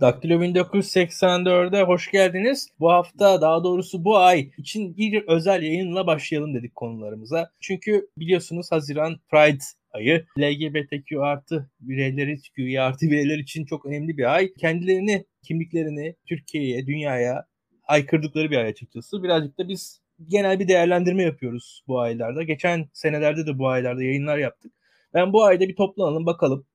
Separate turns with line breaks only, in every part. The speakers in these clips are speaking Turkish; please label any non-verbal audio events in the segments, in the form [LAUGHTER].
Daktilo 1984'e hoş geldiniz. Bu hafta daha doğrusu bu ay için bir özel yayınla başlayalım dedik konularımıza. Çünkü biliyorsunuz Haziran Pride ayı LGBTQ artı bireyleri, QI artı bireyler için çok önemli bir ay. Kendilerini, kimliklerini Türkiye'ye, dünyaya aykırdıkları bir ay açıkçası. Birazcık da biz genel bir değerlendirme yapıyoruz bu aylarda. Geçen senelerde de bu aylarda yayınlar yaptık. Ben bu ayda bir toplanalım bakalım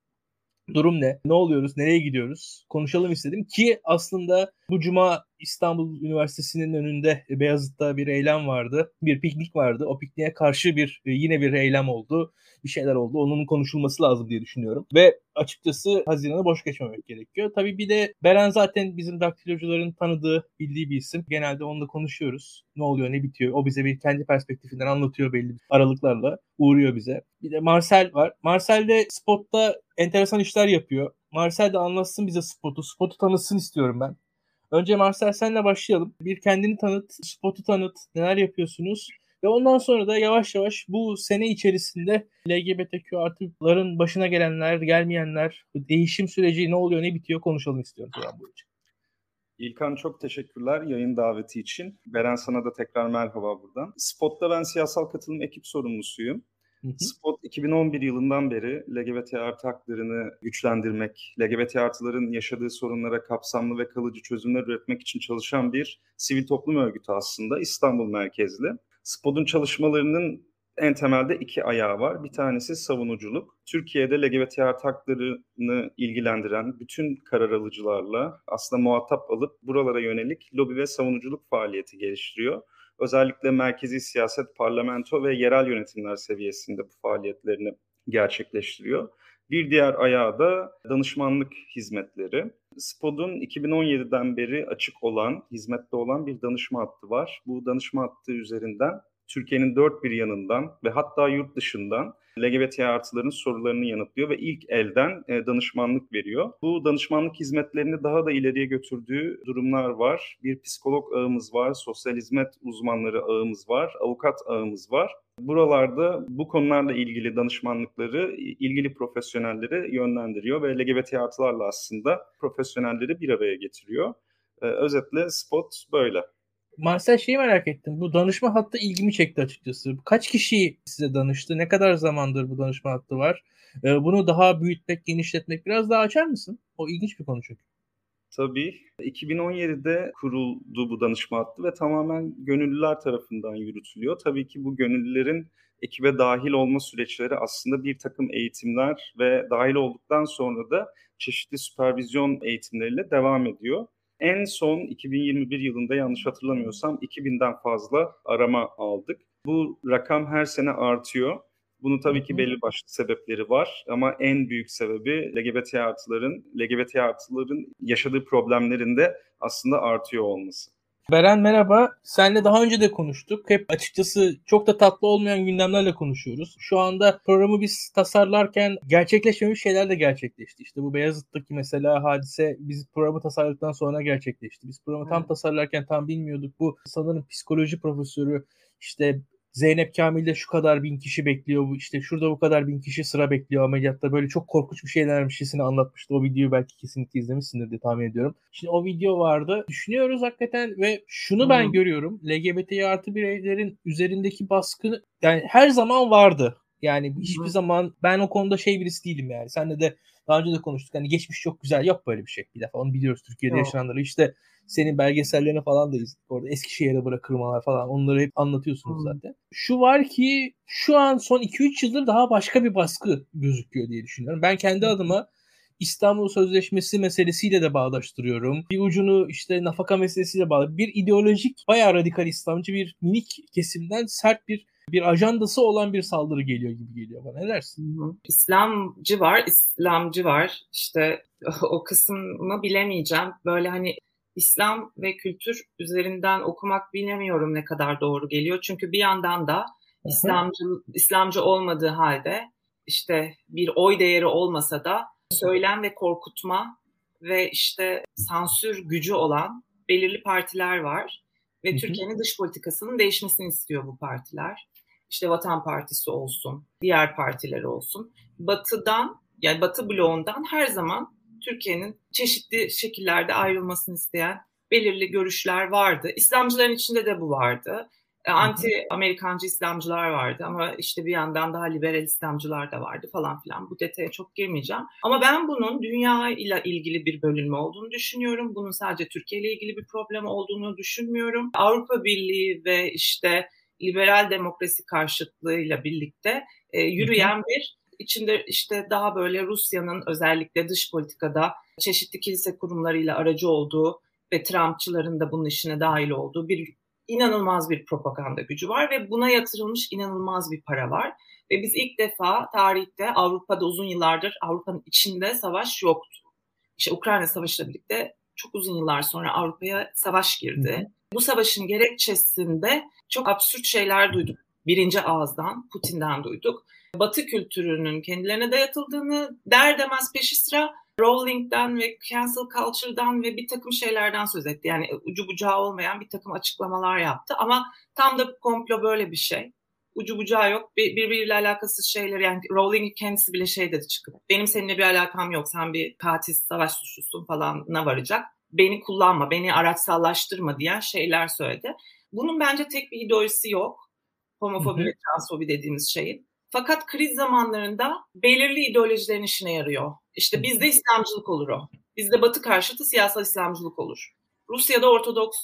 durum ne? Ne oluyoruz? Nereye gidiyoruz? Konuşalım istedim ki aslında bu cuma İstanbul Üniversitesi'nin önünde Beyazıt'ta bir eylem vardı. Bir piknik vardı. O pikniğe karşı bir e, yine bir eylem oldu. Bir şeyler oldu. Onun konuşulması lazım diye düşünüyorum. Ve açıkçası Haziran'ı boş geçmemek gerekiyor. Tabii bir de Beren zaten bizim daktilocuların tanıdığı, bildiği bir isim. Genelde onunla konuşuyoruz. Ne oluyor, ne bitiyor. O bize bir kendi perspektifinden anlatıyor belli aralıklarla. Uğruyor bize. Bir de Marcel var. Marcel de spotta enteresan işler yapıyor. Marcel de anlatsın bize spotu. Spotu tanıtsın istiyorum ben. Önce Marcel senle başlayalım. Bir kendini tanıt, spotu tanıt, neler yapıyorsunuz? Ve ondan sonra da yavaş yavaş bu sene içerisinde LGBTQ artıların başına gelenler, gelmeyenler, değişim süreci ne oluyor, ne bitiyor konuşalım istiyorum.
İlkan çok teşekkürler yayın daveti için. Beren sana da tekrar merhaba buradan. Spot'ta ben siyasal katılım ekip sorumlusuyum. Spot 2011 yılından beri LGBT artı haklarını güçlendirmek, LGBT artıların yaşadığı sorunlara kapsamlı ve kalıcı çözümler üretmek için çalışan bir sivil toplum örgütü aslında İstanbul merkezli. Spot'un çalışmalarının en temelde iki ayağı var. Bir tanesi savunuculuk. Türkiye'de LGBT artı haklarını ilgilendiren bütün karar alıcılarla aslında muhatap alıp buralara yönelik lobi ve savunuculuk faaliyeti geliştiriyor özellikle merkezi siyaset, parlamento ve yerel yönetimler seviyesinde bu faaliyetlerini gerçekleştiriyor. Bir diğer ayağı da danışmanlık hizmetleri. SPOD'un 2017'den beri açık olan, hizmette olan bir danışma hattı var. Bu danışma hattı üzerinden Türkiye'nin dört bir yanından ve hatta yurt dışından LGBT artıların sorularını yanıtlıyor ve ilk elden e, danışmanlık veriyor. Bu danışmanlık hizmetlerini daha da ileriye götürdüğü durumlar var. Bir psikolog ağımız var, sosyal hizmet uzmanları ağımız var, avukat ağımız var. Buralarda bu konularla ilgili danışmanlıkları ilgili profesyonelleri yönlendiriyor ve LGBT artılarla aslında profesyonelleri bir araya getiriyor. Ee, özetle spot böyle.
Marcel şeyi merak ettim. Bu danışma hattı ilgimi çekti açıkçası. Kaç kişi size danıştı? Ne kadar zamandır bu danışma hattı var? Ee, bunu daha büyütmek, genişletmek biraz daha açar mısın? O ilginç bir konu çünkü.
Tabii. 2017'de kuruldu bu danışma hattı ve tamamen gönüllüler tarafından yürütülüyor. Tabii ki bu gönüllülerin ekibe dahil olma süreçleri aslında bir takım eğitimler ve dahil olduktan sonra da çeşitli süpervizyon eğitimleriyle devam ediyor. En son 2021 yılında yanlış hatırlamıyorsam 2000'den fazla arama aldık. Bu rakam her sene artıyor. Bunun tabii ki belli başlı sebepleri var ama en büyük sebebi LGBT artıların, LGBT artıların yaşadığı problemlerin de aslında artıyor olması.
Beren merhaba. Seninle daha önce de konuştuk. Hep açıkçası çok da tatlı olmayan gündemlerle konuşuyoruz. Şu anda programı biz tasarlarken gerçekleşmemiş şeyler de gerçekleşti. İşte bu Beyazıt'taki mesela hadise biz programı tasarladıktan sonra gerçekleşti. Biz programı tam tasarlarken tam bilmiyorduk. Bu sanırım psikoloji profesörü işte Zeynep Kamil'de şu kadar bin kişi bekliyor. işte şurada bu kadar bin kişi sıra bekliyor ameliyatta. Böyle çok korkunç bir şeylermişçesini anlatmıştı. O videoyu belki kesinlikle izlemişsindir diye tahmin ediyorum. Şimdi o video vardı. Düşünüyoruz hakikaten ve şunu ben hmm. görüyorum. LGBT artı bireylerin üzerindeki baskı yani her zaman vardı. Yani hiçbir zaman ben o konuda şey birisi değilim yani. Senle de daha önce de konuştuk. Hani geçmiş çok güzel. Yok böyle bir şey. Bir defa onu biliyoruz Türkiye'de Yok. yaşananları. İşte senin belgesellerini falan da izledik. Orada Eskişehir'e bırakırmalar falan. Onları hep anlatıyorsunuz hmm. zaten. Şu var ki şu an son 2-3 yıldır daha başka bir baskı gözüküyor diye düşünüyorum. Ben kendi adıma İstanbul Sözleşmesi meselesiyle de bağdaştırıyorum. Bir ucunu işte nafaka meselesiyle bağlı. Bir ideolojik, bayağı radikal İslamcı bir minik kesimden sert bir bir ajandası olan bir saldırı geliyor gibi geliyor bana. Ne dersin?
İslamcı var, İslamcı var. İşte [LAUGHS] o kısmını bilemeyeceğim. Böyle hani İslam ve kültür üzerinden okumak bilemiyorum ne kadar doğru geliyor. Çünkü bir yandan da İslamcı, İslamcı olmadığı halde işte bir oy değeri olmasa da söylem ve korkutma ve işte sansür gücü olan belirli partiler var ve Türkiye'nin dış politikasının değişmesini istiyor bu partiler. İşte Vatan Partisi olsun, diğer partiler olsun. Batı'dan yani Batı bloğundan her zaman Türkiye'nin çeşitli şekillerde ayrılmasını isteyen belirli görüşler vardı. İslamcıların içinde de bu vardı. E, anti Amerikancı İslamcılar vardı ama işte bir yandan daha liberal İslamcılar da vardı falan filan. Bu detaya çok girmeyeceğim. Ama ben bunun dünya ile ilgili bir bölünme olduğunu düşünüyorum. Bunun sadece Türkiye ile ilgili bir problem olduğunu düşünmüyorum. Avrupa Birliği ve işte liberal demokrasi karşıtlığıyla birlikte e, yürüyen bir içinde işte daha böyle Rusya'nın özellikle dış politikada çeşitli kilise kurumlarıyla aracı olduğu ve Trumpçıların da bunun işine dahil olduğu bir inanılmaz bir propaganda gücü var ve buna yatırılmış inanılmaz bir para var. Ve biz ilk defa tarihte Avrupa'da uzun yıllardır Avrupa'nın içinde savaş yoktu. İşte Ukrayna Savaşı'yla birlikte çok uzun yıllar sonra Avrupa'ya savaş girdi. Hı. Bu savaşın gerekçesinde çok absürt şeyler duyduk. Birinci ağızdan, Putin'den duyduk. Batı kültürünün kendilerine dayatıldığını der demez peşi sıra Rowling'den ve cancel culture'dan ve bir takım şeylerden söz etti. Yani ucu bucağı olmayan bir takım açıklamalar yaptı. Ama tam da komplo böyle bir şey. Ucu bucağı yok. Bir, birbiriyle alakasız şeyler yani Rowling kendisi bile şey dedi çıkıp. Benim seninle bir alakam yok. Sen bir katil savaş suçlusun falanına varacak. Beni kullanma, beni araçsallaştırma diyen şeyler söyledi. Bunun bence tek bir ideolojisi yok. Homofobi ve transfobi dediğimiz şeyin. Fakat kriz zamanlarında belirli ideolojilerin işine yarıyor. İşte bizde İslamcılık olur o. Bizde Batı karşıtı siyasal İslamcılık olur. Rusya'da Ortodoks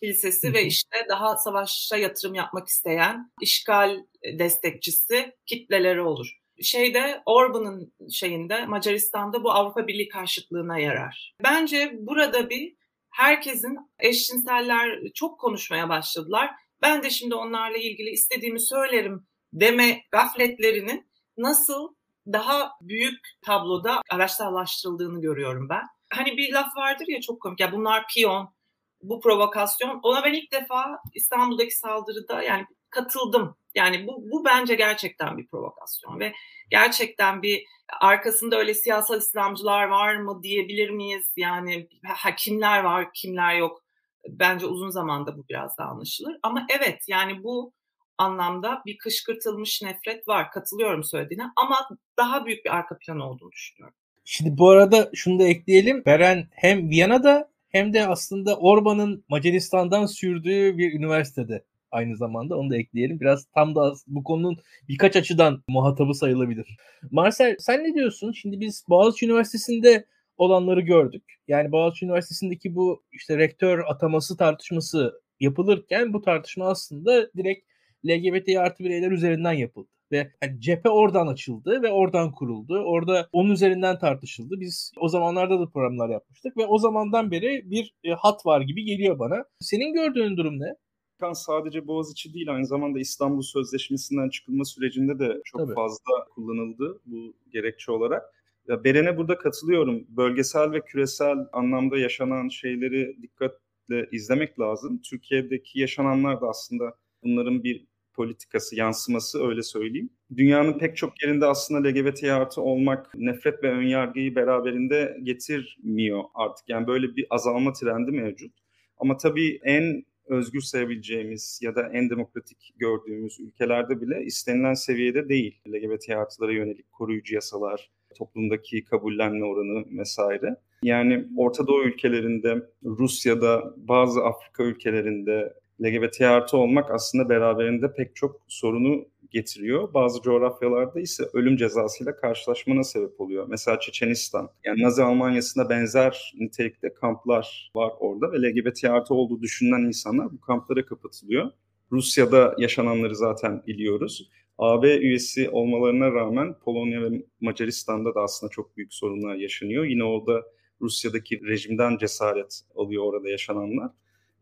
kilisesi ve işte daha savaşa yatırım yapmak isteyen işgal destekçisi kitleleri olur. Şeyde Orban'ın şeyinde Macaristan'da bu Avrupa Birliği karşıtlığına yarar. Bence burada bir herkesin eşcinseller çok konuşmaya başladılar. Ben de şimdi onlarla ilgili istediğimi söylerim deme gafletlerinin nasıl daha büyük tabloda araçsallaştırıldığını görüyorum ben. Hani bir laf vardır ya çok komik ya bunlar piyon, bu provokasyon. Ona ben ilk defa İstanbul'daki saldırıda yani katıldım. Yani bu, bu bence gerçekten bir provokasyon ve gerçekten bir arkasında öyle siyasal İslamcılar var mı diyebilir miyiz? Yani ha, kimler var, kimler yok? Bence uzun zamanda bu biraz daha anlaşılır. Ama evet yani bu anlamda bir kışkırtılmış nefret var. Katılıyorum söylediğine ama daha büyük bir arka plan olduğunu düşünüyorum.
Şimdi bu arada şunu da ekleyelim. Beren hem Viyana'da hem de aslında Orban'ın Macaristan'dan sürdüğü bir üniversitede aynı zamanda onu da ekleyelim. Biraz tam da bu konunun birkaç açıdan muhatabı sayılabilir. Marcel sen ne diyorsun? Şimdi biz Boğaziçi Üniversitesi'nde olanları gördük. Yani Boğaziçi Üniversitesi'ndeki bu işte rektör ataması tartışması yapılırken bu tartışma aslında direkt LGBT artı bireyler üzerinden yapıldı. Ve hani cephe oradan açıldı ve oradan kuruldu. Orada onun üzerinden tartışıldı. Biz o zamanlarda da programlar yapmıştık ve o zamandan beri bir e, hat var gibi geliyor bana. Senin gördüğün durum ne?
Kan sadece Boğaziçi değil aynı zamanda İstanbul Sözleşmesi'nden çıkılma sürecinde de çok Tabii. fazla kullanıldı bu gerekçe olarak. Ya Beren'e burada katılıyorum. Bölgesel ve küresel anlamda yaşanan şeyleri dikkatle izlemek lazım. Türkiye'deki yaşananlar da aslında bunların bir politikası, yansıması öyle söyleyeyim. Dünyanın pek çok yerinde aslında LGBT artı olmak nefret ve önyargıyı beraberinde getirmiyor artık. Yani böyle bir azalma trendi mevcut. Ama tabii en özgür sayabileceğimiz ya da en demokratik gördüğümüz ülkelerde bile istenilen seviyede değil. LGBT artılara yönelik koruyucu yasalar, toplumdaki kabullenme oranı vesaire. Yani Orta Doğu ülkelerinde, Rusya'da, bazı Afrika ülkelerinde LGBT artı olmak aslında beraberinde pek çok sorunu getiriyor. Bazı coğrafyalarda ise ölüm cezasıyla karşılaşmana sebep oluyor. Mesela Çeçenistan. Yani Nazi Almanya'sında benzer nitelikte kamplar var orada ve LGBT artı olduğu düşünülen insanlar bu kamplara kapatılıyor. Rusya'da yaşananları zaten biliyoruz. AB üyesi olmalarına rağmen Polonya ve Macaristan'da da aslında çok büyük sorunlar yaşanıyor. Yine orada Rusya'daki rejimden cesaret alıyor orada yaşananlar.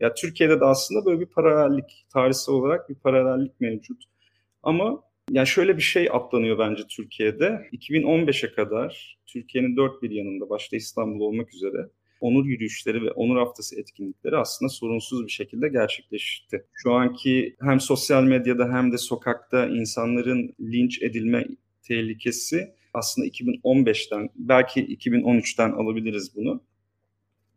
Ya Türkiye'de de aslında böyle bir paralellik, tarihsel olarak bir paralellik mevcut. Ama ya şöyle bir şey atlanıyor bence Türkiye'de. 2015'e kadar Türkiye'nin dört bir yanında başta İstanbul olmak üzere onur yürüyüşleri ve onur haftası etkinlikleri aslında sorunsuz bir şekilde gerçekleşti. Şu anki hem sosyal medyada hem de sokakta insanların linç edilme tehlikesi aslında 2015'ten belki 2013'ten alabiliriz bunu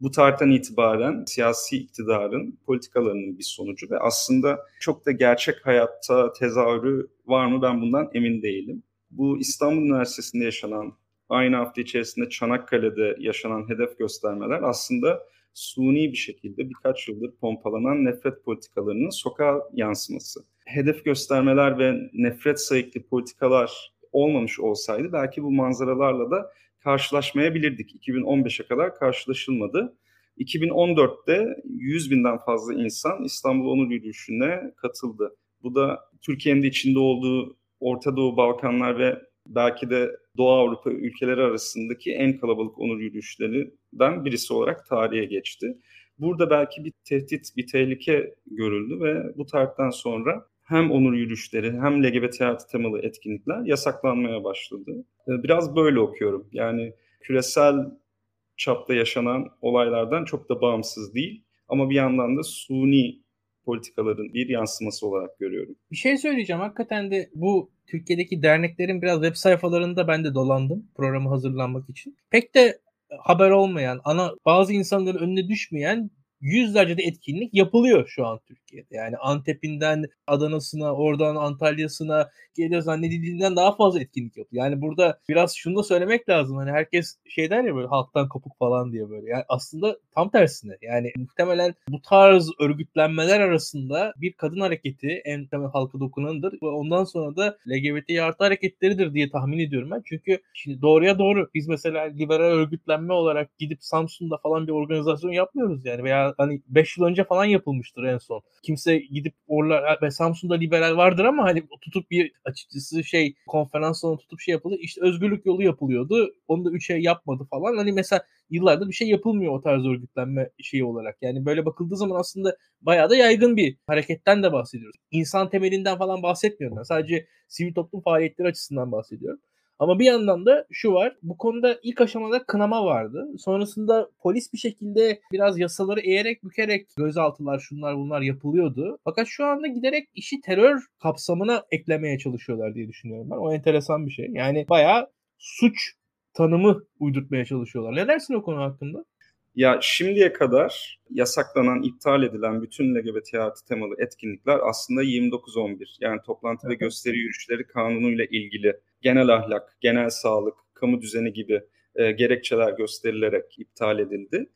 bu tarihten itibaren siyasi iktidarın politikalarının bir sonucu ve aslında çok da gerçek hayatta tezahürü var mı ben bundan emin değilim. Bu İstanbul Üniversitesi'nde yaşanan aynı hafta içerisinde Çanakkale'de yaşanan hedef göstermeler aslında suni bir şekilde birkaç yıldır pompalanan nefret politikalarının sokağa yansıması. Hedef göstermeler ve nefret sayıklı politikalar olmamış olsaydı belki bu manzaralarla da karşılaşmayabilirdik. 2015'e kadar karşılaşılmadı. 2014'te 100 binden fazla insan İstanbul Onur Yürüyüşü'ne katıldı. Bu da Türkiye'nin de içinde olduğu Orta Doğu, Balkanlar ve belki de Doğu Avrupa ülkeleri arasındaki en kalabalık onur yürüyüşlerinden birisi olarak tarihe geçti. Burada belki bir tehdit, bir tehlike görüldü ve bu tarihten sonra hem onur yürüyüşleri hem LGBT artı temalı etkinlikler yasaklanmaya başladı. Ee, biraz böyle okuyorum. Yani küresel çapta yaşanan olaylardan çok da bağımsız değil. Ama bir yandan da suni politikaların bir yansıması olarak görüyorum.
Bir şey söyleyeceğim. Hakikaten de bu Türkiye'deki derneklerin biraz web sayfalarında ben de dolandım programı hazırlanmak için. Pek de haber olmayan, ana bazı insanların önüne düşmeyen yüzlerce de etkinlik yapılıyor şu an Türkiye'de. Yani Antep'inden Adana'sına, oradan Antalya'sına geliyor zannedildiğinden daha fazla etkinlik yapıyor. Yani burada biraz şunu da söylemek lazım. Hani herkes şey der ya böyle halktan kopuk falan diye böyle. Yani aslında tam tersine. Yani muhtemelen bu tarz örgütlenmeler arasında bir kadın hareketi en temel halka dokunandır. Ve ondan sonra da LGBT artı hareketleridir diye tahmin ediyorum ben. Çünkü şimdi doğruya doğru biz mesela liberal örgütlenme olarak gidip Samsun'da falan bir organizasyon yapmıyoruz yani veya hani 5 yıl önce falan yapılmıştır en son. Kimse gidip oralar ve Samsun'da liberal vardır ama hani tutup bir açıkçası şey konferans salonu tutup şey yapıldı. İşte özgürlük yolu yapılıyordu. Onu da 3'e yapmadı falan. Hani mesela yıllardır bir şey yapılmıyor o tarz örgütlenme şeyi olarak. Yani böyle bakıldığı zaman aslında bayağı da yaygın bir hareketten de bahsediyoruz. İnsan temelinden falan bahsetmiyorum ben. Sadece sivil toplum faaliyetleri açısından bahsediyorum. Ama bir yandan da şu var. Bu konuda ilk aşamada kınama vardı. Sonrasında polis bir şekilde biraz yasaları eğerek bükerek gözaltılar şunlar bunlar yapılıyordu. Fakat şu anda giderek işi terör kapsamına eklemeye çalışıyorlar diye düşünüyorum ben. O enteresan bir şey. Yani bayağı suç tanımı uydurtmaya çalışıyorlar. Ne dersin o konu hakkında?
Ya şimdiye kadar yasaklanan, iptal edilen bütün LGBT artı temalı etkinlikler aslında 29-11 yani toplantı ve gösteri yürüyüşleri kanunuyla ilgili genel ahlak, genel sağlık, kamu düzeni gibi e, gerekçeler gösterilerek iptal edildi.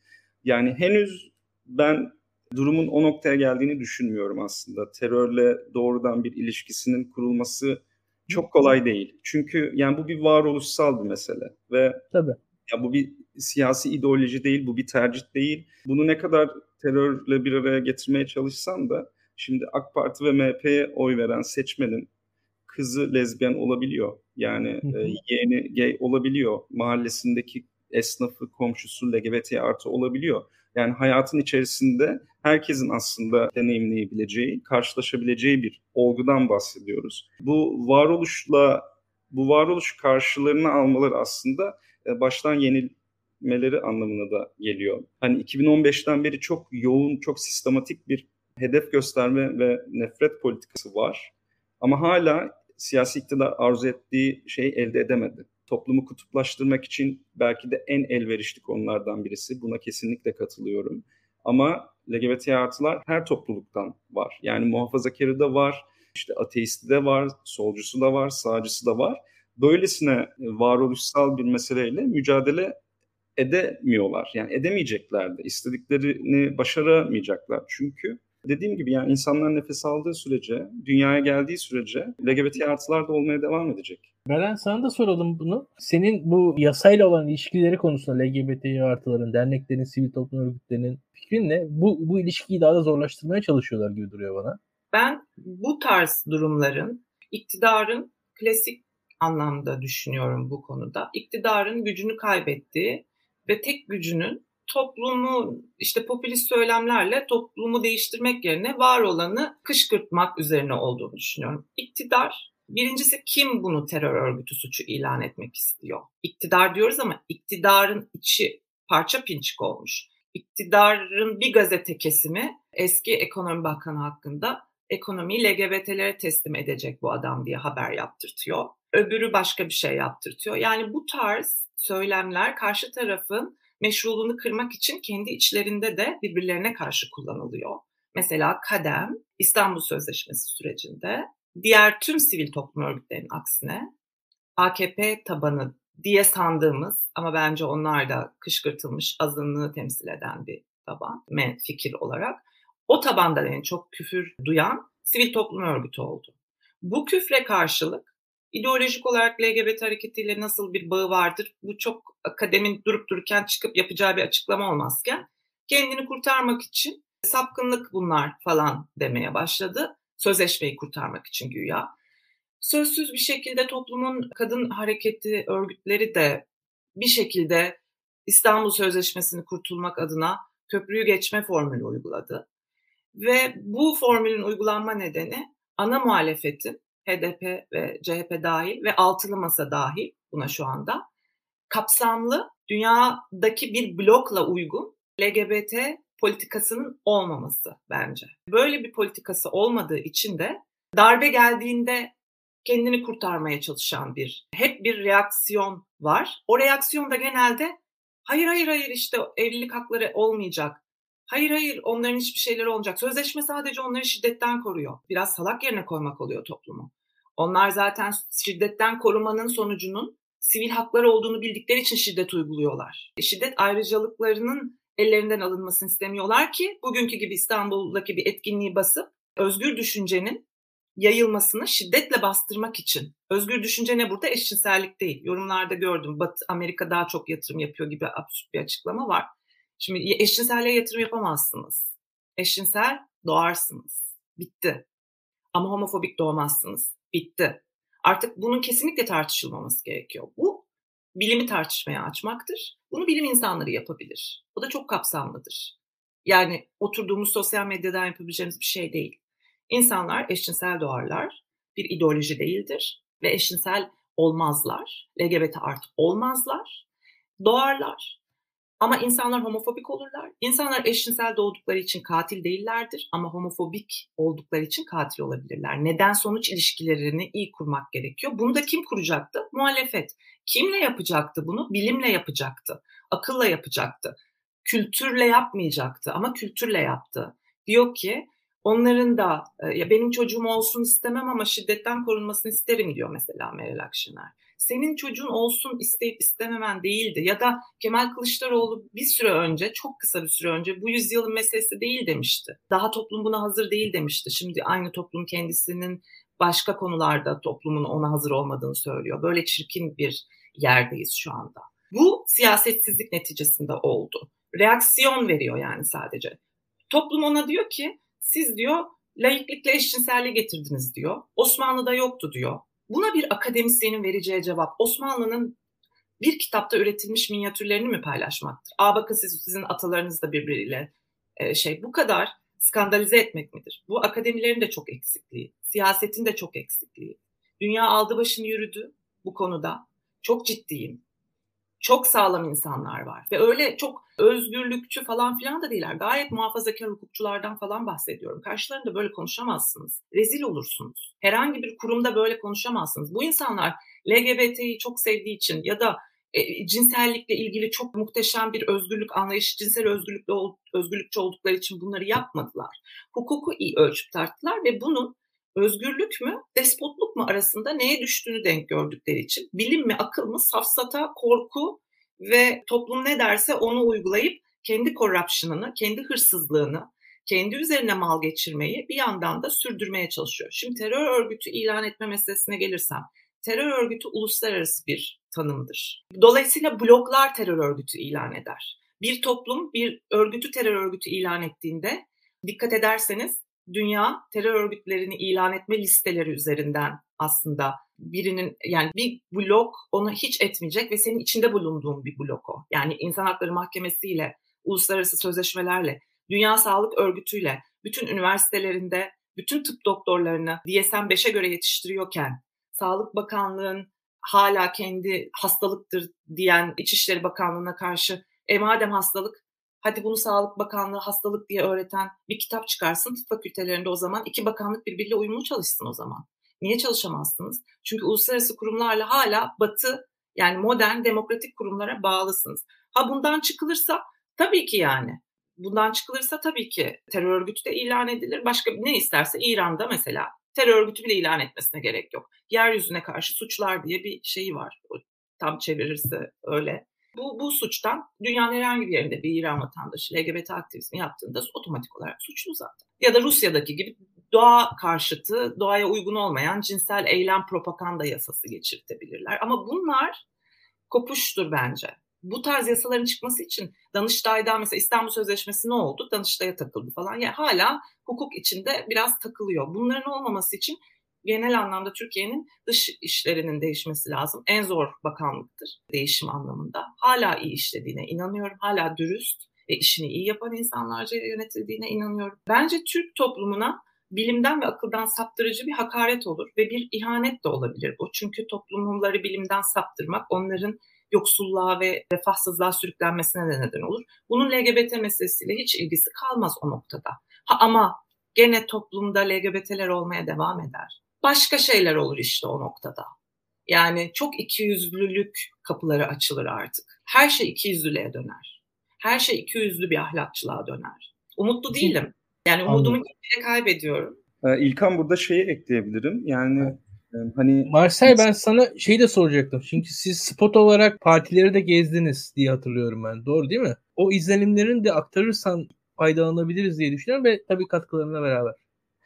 Yani henüz ben durumun o noktaya geldiğini düşünmüyorum aslında. Terörle doğrudan bir ilişkisinin kurulması çok kolay değil. Çünkü yani bu bir varoluşsal bir mesele ve
Tabii.
Ya bu bir siyasi ideoloji değil, bu bir tercih değil. Bunu ne kadar terörle bir araya getirmeye çalışsan da şimdi AK Parti ve MHP'ye oy veren seçmenin kızı lezbiyen olabiliyor. Yani e, yeğeni gay olabiliyor. Mahallesindeki esnafı, komşusu LGBT artı olabiliyor. Yani hayatın içerisinde herkesin aslında deneyimleyebileceği, karşılaşabileceği bir olgudan bahsediyoruz. Bu varoluşla, bu varoluş karşılarını almaları aslında baştan yenilmeleri anlamına da geliyor. Hani 2015'ten beri çok yoğun, çok sistematik bir hedef gösterme ve nefret politikası var. Ama hala siyasi iktidar arzu ettiği şeyi elde edemedi. Toplumu kutuplaştırmak için belki de en elverişli konulardan birisi. Buna kesinlikle katılıyorum. Ama LGBT artılar her topluluktan var. Yani muhafazakarı da var, işte ateisti de var, solcusu da var, sağcısı da var. Böylesine varoluşsal bir meseleyle mücadele edemiyorlar. Yani edemeyecekler de. İstediklerini başaramayacaklar. Çünkü Dediğim gibi yani insanlar nefes aldığı sürece, dünyaya geldiği sürece LGBT artılar da olmaya devam edecek.
Beren sana da soralım bunu. Senin bu yasayla olan ilişkileri konusunda LGBT artıların, derneklerin, sivil toplum örgütlerinin fikrin ne? Bu, bu ilişkiyi daha da zorlaştırmaya çalışıyorlar gibi duruyor bana.
Ben bu tarz durumların iktidarın klasik anlamda düşünüyorum bu konuda. İktidarın gücünü kaybettiği ve tek gücünün toplumu işte popülist söylemlerle toplumu değiştirmek yerine var olanı kışkırtmak üzerine olduğunu düşünüyorum. İktidar birincisi kim bunu terör örgütü suçu ilan etmek istiyor? İktidar diyoruz ama iktidarın içi parça pinçik olmuş. İktidarın bir gazete kesimi eski ekonomi bakanı hakkında ekonomiyi LGBT'lere teslim edecek bu adam diye haber yaptırtıyor. Öbürü başka bir şey yaptırtıyor. Yani bu tarz söylemler karşı tarafın meşruluğunu kırmak için kendi içlerinde de birbirlerine karşı kullanılıyor. Mesela Kadem İstanbul Sözleşmesi sürecinde diğer tüm sivil toplum örgütlerinin aksine AKP tabanı diye sandığımız ama bence onlar da kışkırtılmış azınlığı temsil eden bir taban fikir olarak. O tabandan en çok küfür duyan sivil toplum örgütü oldu. Bu küfre karşılık ideolojik olarak LGBT hareketiyle nasıl bir bağı vardır? Bu çok akademin durup dururken çıkıp yapacağı bir açıklama olmazken kendini kurtarmak için sapkınlık bunlar falan demeye başladı. Sözleşmeyi kurtarmak için güya. Sözsüz bir şekilde toplumun kadın hareketi örgütleri de bir şekilde İstanbul Sözleşmesi'ni kurtulmak adına köprüyü geçme formülü uyguladı. Ve bu formülün uygulanma nedeni ana muhalefetin HDP ve CHP dahil ve altılı masa dahil buna şu anda kapsamlı dünyadaki bir blokla uygun LGBT politikasının olmaması bence. Böyle bir politikası olmadığı için de darbe geldiğinde kendini kurtarmaya çalışan bir hep bir reaksiyon var. O reaksiyon da genelde hayır hayır hayır işte evlilik hakları olmayacak. Hayır hayır onların hiçbir şeyleri olmayacak. Sözleşme sadece onları şiddetten koruyor. Biraz salak yerine koymak oluyor toplumu. Onlar zaten şiddetten korumanın sonucunun sivil haklar olduğunu bildikleri için şiddet uyguluyorlar. Şiddet ayrıcalıklarının ellerinden alınmasını istemiyorlar ki bugünkü gibi İstanbul'daki bir etkinliği basıp özgür düşüncenin yayılmasını şiddetle bastırmak için. Özgür düşünce ne burada? Eşcinsellik değil. Yorumlarda gördüm. Batı Amerika daha çok yatırım yapıyor gibi absürt bir açıklama var. Şimdi eşcinselliğe yatırım yapamazsınız. Eşcinsel doğarsınız. Bitti. Ama homofobik doğmazsınız. Bitti. Artık bunun kesinlikle tartışılmaması gerekiyor. Bu bilimi tartışmaya açmaktır. Bunu bilim insanları yapabilir. O da çok kapsamlıdır. Yani oturduğumuz sosyal medyadan yapabileceğimiz bir şey değil. İnsanlar eşcinsel doğarlar. Bir ideoloji değildir ve eşcinsel olmazlar. LGBT artı olmazlar. Doğarlar. Ama insanlar homofobik olurlar. İnsanlar eşcinsel doğdukları için katil değillerdir ama homofobik oldukları için katil olabilirler. Neden sonuç ilişkilerini iyi kurmak gerekiyor. Bunu da kim kuracaktı? Muhalefet. Kimle yapacaktı bunu? Bilimle yapacaktı. Akılla yapacaktı. Kültürle yapmayacaktı ama kültürle yaptı. Diyor ki onların da e, ya benim çocuğum olsun istemem ama şiddetten korunmasını isterim diyor mesela Meral Akşener senin çocuğun olsun isteyip istememen değildi. Ya da Kemal Kılıçdaroğlu bir süre önce, çok kısa bir süre önce bu yüzyılın meselesi değil demişti. Daha toplum buna hazır değil demişti. Şimdi aynı toplum kendisinin başka konularda toplumun ona hazır olmadığını söylüyor. Böyle çirkin bir yerdeyiz şu anda. Bu siyasetsizlik neticesinde oldu. Reaksiyon veriyor yani sadece. Toplum ona diyor ki siz diyor laiklikle eşcinselliği getirdiniz diyor. Osmanlı'da yoktu diyor. Buna bir akademisyenin vereceği cevap Osmanlı'nın bir kitapta üretilmiş minyatürlerini mi paylaşmaktır? Aa bakın siz, sizin atalarınız da birbiriyle e, şey bu kadar skandalize etmek midir? Bu akademilerin de çok eksikliği, siyasetin de çok eksikliği. Dünya aldı başını yürüdü bu konuda. Çok ciddiyim çok sağlam insanlar var. Ve öyle çok özgürlükçü falan filan da değiller. Gayet muhafazakar hukukçulardan falan bahsediyorum. Karşılarında böyle konuşamazsınız. Rezil olursunuz. Herhangi bir kurumda böyle konuşamazsınız. Bu insanlar LGBT'yi çok sevdiği için ya da e, cinsellikle ilgili çok muhteşem bir özgürlük anlayışı, cinsel özgürlükle özgürlükçü oldukları için bunları yapmadılar. Hukuku iyi ölçüp tarttılar ve bunun özgürlük mü, despotluk mu arasında neye düştüğünü denk gördükleri için bilim mi, akıl mı, safsata, korku ve toplum ne derse onu uygulayıp kendi corruption'ını, kendi hırsızlığını, kendi üzerine mal geçirmeyi bir yandan da sürdürmeye çalışıyor. Şimdi terör örgütü ilan etme meselesine gelirsem, terör örgütü uluslararası bir tanımdır. Dolayısıyla bloklar terör örgütü ilan eder. Bir toplum bir örgütü terör örgütü ilan ettiğinde dikkat ederseniz dünya terör örgütlerini ilan etme listeleri üzerinden aslında birinin yani bir blok onu hiç etmeyecek ve senin içinde bulunduğun bir blok o. Yani İnsan Hakları Mahkemesi ile uluslararası sözleşmelerle, Dünya Sağlık Örgütü'yle bütün üniversitelerinde bütün tıp doktorlarını DSM-5'e göre yetiştiriyorken Sağlık Bakanlığı'nın hala kendi hastalıktır diyen İçişleri Bakanlığı'na karşı e madem hastalık hadi bunu Sağlık Bakanlığı hastalık diye öğreten bir kitap çıkarsın tıp fakültelerinde o zaman iki bakanlık birbiriyle uyumlu çalışsın o zaman. Niye çalışamazsınız? Çünkü uluslararası kurumlarla hala batı yani modern demokratik kurumlara bağlısınız. Ha bundan çıkılırsa tabii ki yani. Bundan çıkılırsa tabii ki terör örgütü de ilan edilir. Başka ne isterse İran'da mesela terör örgütü bile ilan etmesine gerek yok. Yeryüzüne karşı suçlar diye bir şeyi var. tam çevirirse öyle. Bu, bu suçtan dünyanın herhangi bir yerinde bir İran vatandaşı LGBT aktivizmi yaptığında otomatik olarak suçlu zaten. Ya da Rusya'daki gibi doğa karşıtı, doğaya uygun olmayan cinsel eylem propaganda yasası geçirtebilirler. Ama bunlar kopuştur bence. Bu tarz yasaların çıkması için Danıştay'da mesela İstanbul Sözleşmesi ne oldu? Danıştay'a takıldı falan. Yani hala hukuk içinde biraz takılıyor. Bunların olmaması için genel anlamda Türkiye'nin dış işlerinin değişmesi lazım. En zor bakanlıktır değişim anlamında. Hala iyi işlediğine inanıyorum. Hala dürüst ve işini iyi yapan insanlarca yönetildiğine inanıyorum. Bence Türk toplumuna bilimden ve akıldan saptırıcı bir hakaret olur ve bir ihanet de olabilir bu. Çünkü toplumları bilimden saptırmak onların yoksulluğa ve refahsızlığa sürüklenmesine de neden olur. Bunun LGBT meselesiyle hiç ilgisi kalmaz o noktada. Ha, ama gene toplumda LGBT'ler olmaya devam eder. Başka şeyler olur işte o noktada. Yani çok ikiyüzlülük kapıları açılır artık. Her şey ikiyüzlülüğe döner. Her şey ikiyüzlü bir ahlakçılığa döner. Umutlu değilim. Yani umudumu gitgide kaybediyorum.
Ee, İlkan burada şeyi ekleyebilirim. Yani
Hani Marcel ben sana şey de soracaktım. Çünkü siz spot olarak partileri de gezdiniz diye hatırlıyorum ben. Doğru değil mi? O izlenimlerini de aktarırsan faydalanabiliriz diye düşünüyorum ve tabii katkılarına beraber.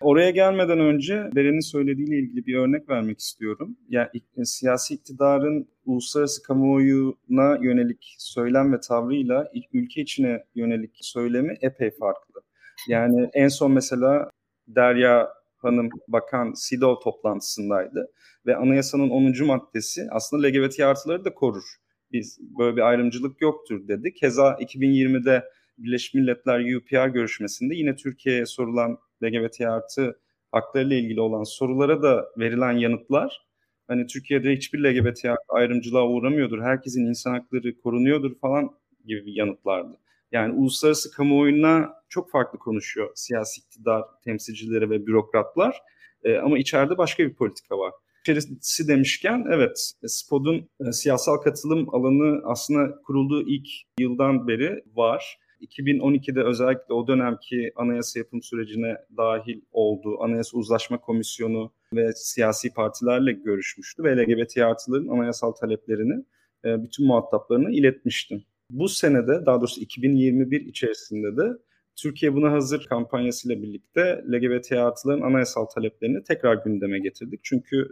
Oraya gelmeden önce Beren'in söylediğiyle ilgili bir örnek vermek istiyorum. Yani e, siyasi iktidarın uluslararası kamuoyuna yönelik söylem ve tavrıyla ülke içine yönelik söylemi epey farklı. Yani en son mesela Derya Hanım Bakan SİDO toplantısındaydı ve anayasanın 10. maddesi aslında LGBT artıları da korur. Biz böyle bir ayrımcılık yoktur dedi. Keza 2020'de Birleşmiş Milletler UPR görüşmesinde yine Türkiye'ye sorulan LGBT artı haklarıyla ilgili olan sorulara da verilen yanıtlar hani Türkiye'de hiçbir LGBT ayrımcılığa uğramıyordur, herkesin insan hakları korunuyordur falan gibi yanıtlardı. Yani uluslararası kamuoyuna çok farklı konuşuyor siyasi iktidar temsilcileri ve bürokratlar. E, ama içeride başka bir politika var. İçerisi demişken evet SPOD'un e, siyasal katılım alanı aslında kurulduğu ilk yıldan beri var. 2012'de özellikle o dönemki anayasa yapım sürecine dahil olduğu Anayasa Uzlaşma Komisyonu ve siyasi partilerle görüşmüştü ve LGBT artıların anayasal taleplerini e, bütün muhataplarına iletmişti. Bu senede daha doğrusu 2021 içerisinde de Türkiye Buna Hazır kampanyasıyla birlikte LGBT artıların anayasal taleplerini tekrar gündeme getirdik. Çünkü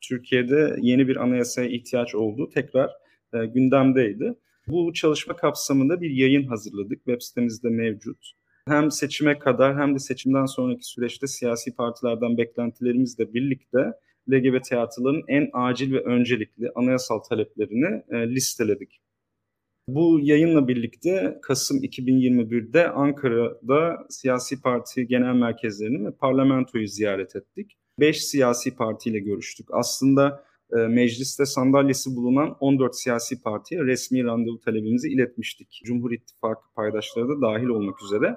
Türkiye'de yeni bir anayasaya ihtiyaç olduğu tekrar e, gündemdeydi. Bu çalışma kapsamında bir yayın hazırladık. Web sitemizde mevcut. Hem seçime kadar hem de seçimden sonraki süreçte siyasi partilerden beklentilerimizle birlikte LGBT artıların en acil ve öncelikli anayasal taleplerini e, listeledik. Bu yayınla birlikte Kasım 2021'de Ankara'da siyasi parti genel merkezlerini ve parlamentoyu ziyaret ettik. Beş siyasi partiyle görüştük. Aslında e, mecliste sandalyesi bulunan 14 siyasi partiye resmi randevu talebimizi iletmiştik. Cumhur İttifakı paydaşları da dahil olmak üzere.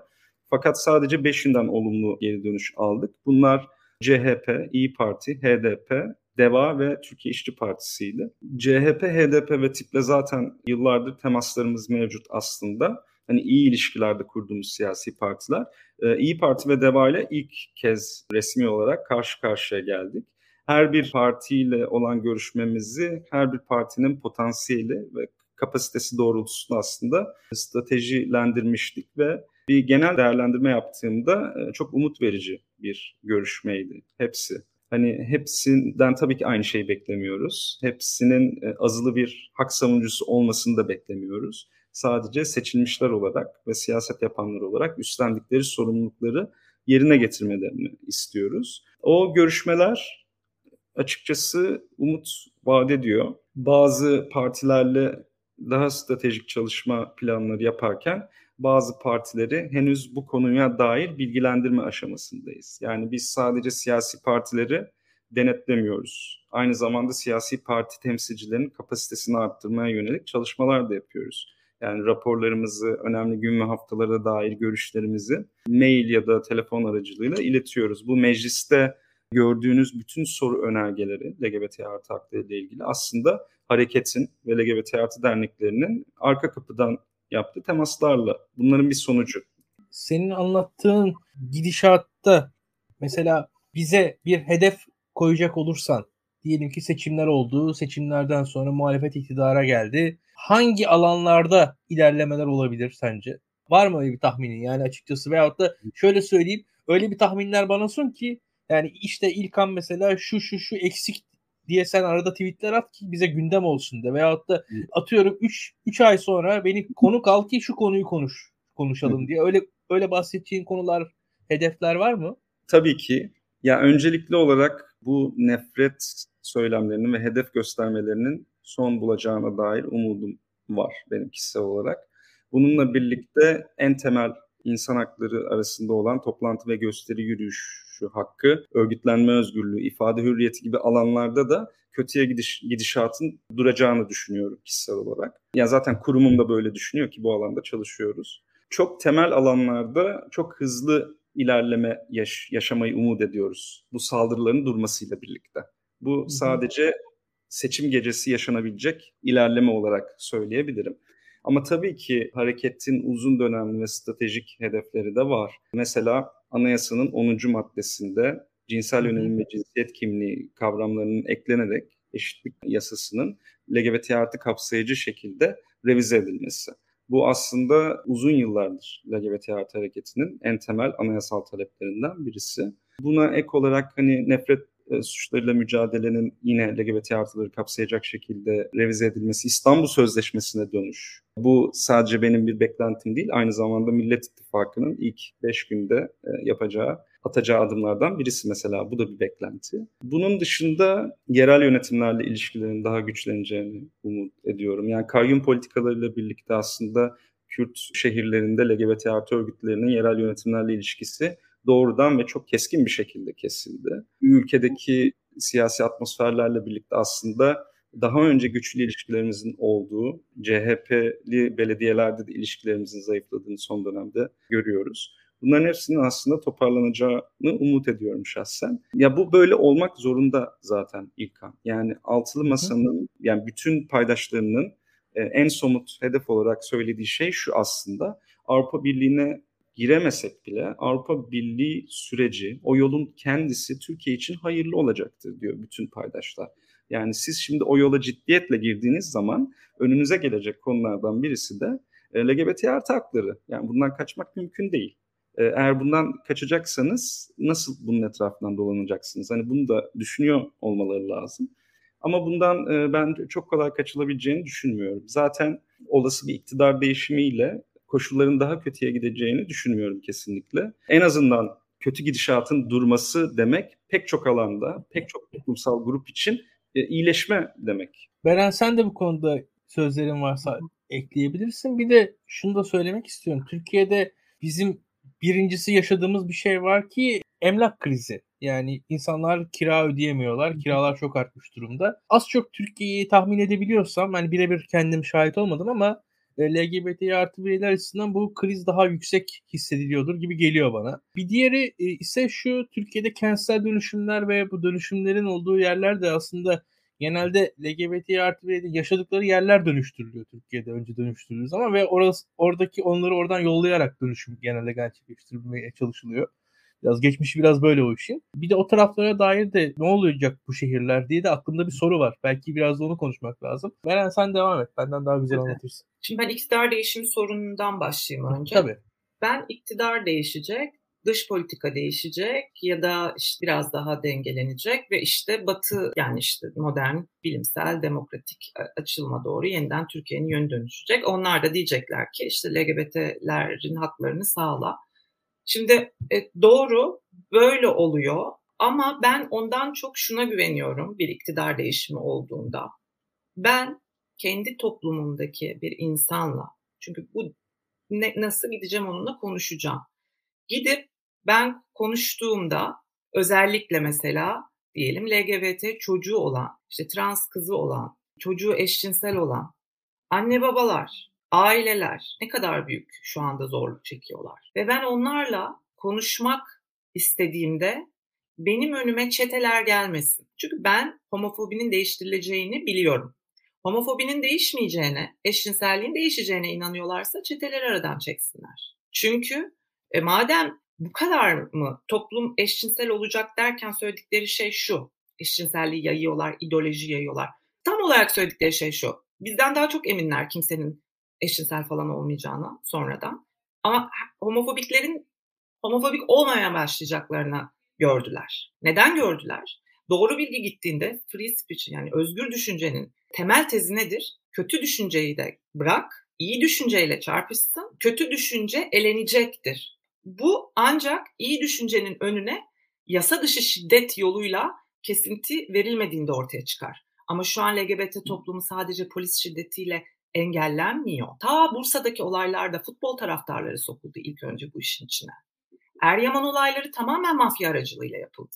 Fakat sadece 5'inden olumlu geri dönüş aldık. Bunlar CHP, İyi Parti, HDP, DEVA ve Türkiye İşçi Partisi'ydi. CHP, HDP ve TİP'le zaten yıllardır temaslarımız mevcut aslında. Hani iyi ilişkilerde kurduğumuz siyasi partiler. Ee, İyi Parti ve DEVA ile ilk kez resmi olarak karşı karşıya geldik. Her bir partiyle olan görüşmemizi her bir partinin potansiyeli ve kapasitesi doğrultusunda aslında stratejilendirmiştik ve bir genel değerlendirme yaptığımda e, çok umut verici bir görüşmeydi hepsi. Hani hepsinden tabii ki aynı şeyi beklemiyoruz. Hepsinin e, azılı bir hak savunucusu olmasını da beklemiyoruz. Sadece seçilmişler olarak ve siyaset yapanlar olarak üstlendikleri sorumlulukları yerine getirmelerini istiyoruz. O görüşmeler açıkçası umut vaat ediyor. Bazı partilerle daha stratejik çalışma planları yaparken bazı partileri henüz bu konuya dair bilgilendirme aşamasındayız. Yani biz sadece siyasi partileri denetlemiyoruz. Aynı zamanda siyasi parti temsilcilerinin kapasitesini arttırmaya yönelik çalışmalar da yapıyoruz. Yani raporlarımızı, önemli gün ve haftalara dair görüşlerimizi mail ya da telefon aracılığıyla iletiyoruz. Bu mecliste gördüğünüz bütün soru önergeleri LGBT artı hakları ile ilgili aslında hareketin ve LGBT artı derneklerinin arka kapıdan yaptığı temaslarla. Bunların bir sonucu.
Senin anlattığın gidişatta mesela bize bir hedef koyacak olursan diyelim ki seçimler oldu. Seçimlerden sonra muhalefet iktidara geldi. Hangi alanlarda ilerlemeler olabilir sence? Var mı öyle bir tahminin yani açıkçası veyahut da şöyle söyleyeyim öyle bir tahminler bana sun ki yani işte İlkan mesela şu şu şu eksik diye sen arada tweetler at ki bize gündem olsun de veyahut da atıyorum 3 3 ay sonra beni [LAUGHS] konuk al ki şu konuyu konuş konuşalım diye öyle öyle bahsedeceğin konular hedefler var mı?
Tabii ki. Ya öncelikli olarak bu nefret söylemlerinin ve hedef göstermelerinin son bulacağına dair umudum var benim kişisel olarak. Bununla birlikte en temel insan hakları arasında olan toplantı ve gösteri yürüyüşü hakkı, örgütlenme özgürlüğü, ifade hürriyeti gibi alanlarda da kötüye gidiş, gidişatın duracağını düşünüyorum kişisel olarak. Ya zaten kurumum da böyle düşünüyor ki bu alanda çalışıyoruz. Çok temel alanlarda çok hızlı ilerleme yaş- yaşamayı umut ediyoruz. Bu saldırıların durmasıyla birlikte. Bu sadece seçim gecesi yaşanabilecek ilerleme olarak söyleyebilirim. Ama tabii ki hareketin uzun dönemli ve stratejik hedefleri de var. Mesela anayasanın 10. maddesinde cinsel yönelim ve cinsiyet kimliği kavramlarının eklenerek eşitlik yasasının LGBT artı kapsayıcı şekilde revize edilmesi. Bu aslında uzun yıllardır LGBT artı hareketinin en temel anayasal taleplerinden birisi. Buna ek olarak hani nefret suçlarıyla mücadelenin yine LGBT artıları kapsayacak şekilde revize edilmesi, İstanbul Sözleşmesi'ne dönüş. Bu sadece benim bir beklentim değil, aynı zamanda Millet İttifakı'nın ilk beş günde e, yapacağı, atacağı adımlardan birisi mesela. Bu da bir beklenti. Bunun dışında yerel yönetimlerle ilişkilerin daha güçleneceğini umut ediyorum. Yani kayyum politikalarıyla birlikte aslında Kürt şehirlerinde LGBT artı örgütlerinin yerel yönetimlerle ilişkisi doğrudan ve çok keskin bir şekilde kesildi. Ülkedeki siyasi atmosferlerle birlikte aslında daha önce güçlü ilişkilerimizin olduğu, CHP'li belediyelerde de ilişkilerimizin zayıfladığını son dönemde görüyoruz. Bunların hepsinin aslında toparlanacağını umut ediyorum şahsen. Ya bu böyle olmak zorunda zaten İlkan. Yani altılı masanın yani bütün paydaşlarının e, en somut hedef olarak söylediği şey şu aslında. Avrupa Birliği'ne giremesek bile Avrupa Birliği süreci, o yolun kendisi Türkiye için hayırlı olacaktır diyor bütün paydaşlar. Yani siz şimdi o yola ciddiyetle girdiğiniz zaman önünüze gelecek konulardan birisi de e, LGBT artı hakları. Yani bundan kaçmak mümkün değil. E, eğer bundan kaçacaksanız nasıl bunun etrafından dolanacaksınız? Hani bunu da düşünüyor olmaları lazım. Ama bundan e, ben çok kolay kaçılabileceğini düşünmüyorum. Zaten olası bir iktidar değişimiyle koşulların daha kötüye gideceğini düşünmüyorum kesinlikle. En azından kötü gidişatın durması demek pek çok alanda, pek çok toplumsal grup için e, iyileşme demek.
Beren sen de bu konuda sözlerin varsa ekleyebilirsin. Bir de şunu da söylemek istiyorum. Türkiye'de bizim birincisi yaşadığımız bir şey var ki emlak krizi. Yani insanlar kira ödeyemiyorlar. Kiralar çok artmış durumda. Az çok Türkiye'yi tahmin edebiliyorsam hani birebir kendim şahit olmadım ama LGBT artı bireyler açısından bu kriz daha yüksek hissediliyordur gibi geliyor bana. Bir diğeri e, ise şu Türkiye'de kentsel dönüşümler ve bu dönüşümlerin olduğu yerler de aslında genelde LGBT artı bireylerin yaşadıkları yerler dönüştürülüyor Türkiye'de önce dönüştürülür zaman ve orası, oradaki onları oradan yollayarak dönüşüm genelde gerçekleştirilmeye çalışılıyor. Biraz geçmişi biraz böyle o işin. Bir de o taraflara dair de ne olacak bu şehirler diye de aklımda bir soru var. Belki biraz da onu konuşmak lazım. Beren sen devam et. Benden daha güzel anlatırsın.
Şimdi ben iktidar değişimi sorunundan başlayayım önce.
Tabii.
Ben iktidar değişecek, dış politika değişecek ya da işte biraz daha dengelenecek ve işte Batı yani işte modern, bilimsel, demokratik açılma doğru yeniden Türkiye'nin yönü dönüşecek. Onlar da diyecekler ki işte LGBT'lerin haklarını sağla. Şimdi e, doğru böyle oluyor ama ben ondan çok şuna güveniyorum bir iktidar değişimi olduğunda. Ben kendi toplumumdaki bir insanla çünkü bu ne, nasıl gideceğim onunla konuşacağım. Gidip ben konuştuğumda özellikle mesela diyelim LGBT çocuğu olan, işte trans kızı olan, çocuğu eşcinsel olan anne babalar, aileler ne kadar büyük şu anda zorluk çekiyorlar. Ve ben onlarla konuşmak istediğimde benim önüme çeteler gelmesin. Çünkü ben homofobinin değiştirileceğini biliyorum. Homofobinin değişmeyeceğine, eşcinselliğin değişeceğine inanıyorlarsa çeteleri aradan çeksinler. Çünkü e, madem bu kadar mı toplum eşcinsel olacak derken söyledikleri şey şu. eşcinselliği yayıyorlar, ideoloji yayıyorlar. Tam olarak söyledikleri şey şu. Bizden daha çok eminler kimsenin eşcinsel falan olmayacağına sonradan. Ama homofobiklerin homofobik olmaya başlayacaklarına gördüler. Neden gördüler? Doğru bilgi gittiğinde free speech yani özgür düşüncenin temel tezi nedir? Kötü düşünceyi de bırak, iyi düşünceyle çarpışsın, kötü düşünce elenecektir. Bu ancak iyi düşüncenin önüne yasa dışı şiddet yoluyla kesinti verilmediğinde ortaya çıkar. Ama şu an LGBT toplumu sadece polis şiddetiyle engellenmiyor. Ta Bursa'daki olaylarda futbol taraftarları sokuldu ilk önce bu işin içine. Eryaman olayları tamamen mafya aracılığıyla yapıldı.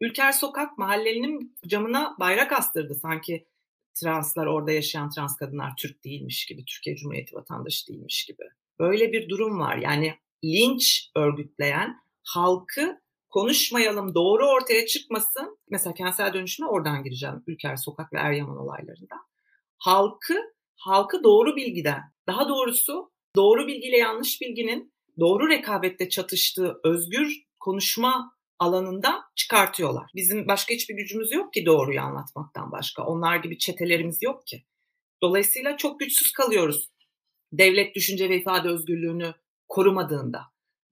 Ülker Sokak mahallenin camına bayrak astırdı sanki translar orada yaşayan trans kadınlar Türk değilmiş gibi, Türkiye Cumhuriyeti vatandaşı değilmiş gibi. Böyle bir durum var. Yani linç örgütleyen halkı konuşmayalım, doğru ortaya çıkmasın. Mesela kentsel dönüşüme oradan gireceğim. Ülker Sokak ve Eryaman olaylarında. Halkı, halkı doğru bilgiden, daha doğrusu doğru bilgiyle yanlış bilginin doğru rekabette çatıştığı özgür konuşma alanında çıkartıyorlar. Bizim başka hiçbir gücümüz yok ki doğruyu anlatmaktan başka. Onlar gibi çetelerimiz yok ki. Dolayısıyla çok güçsüz kalıyoruz. Devlet düşünce ve ifade özgürlüğünü korumadığında.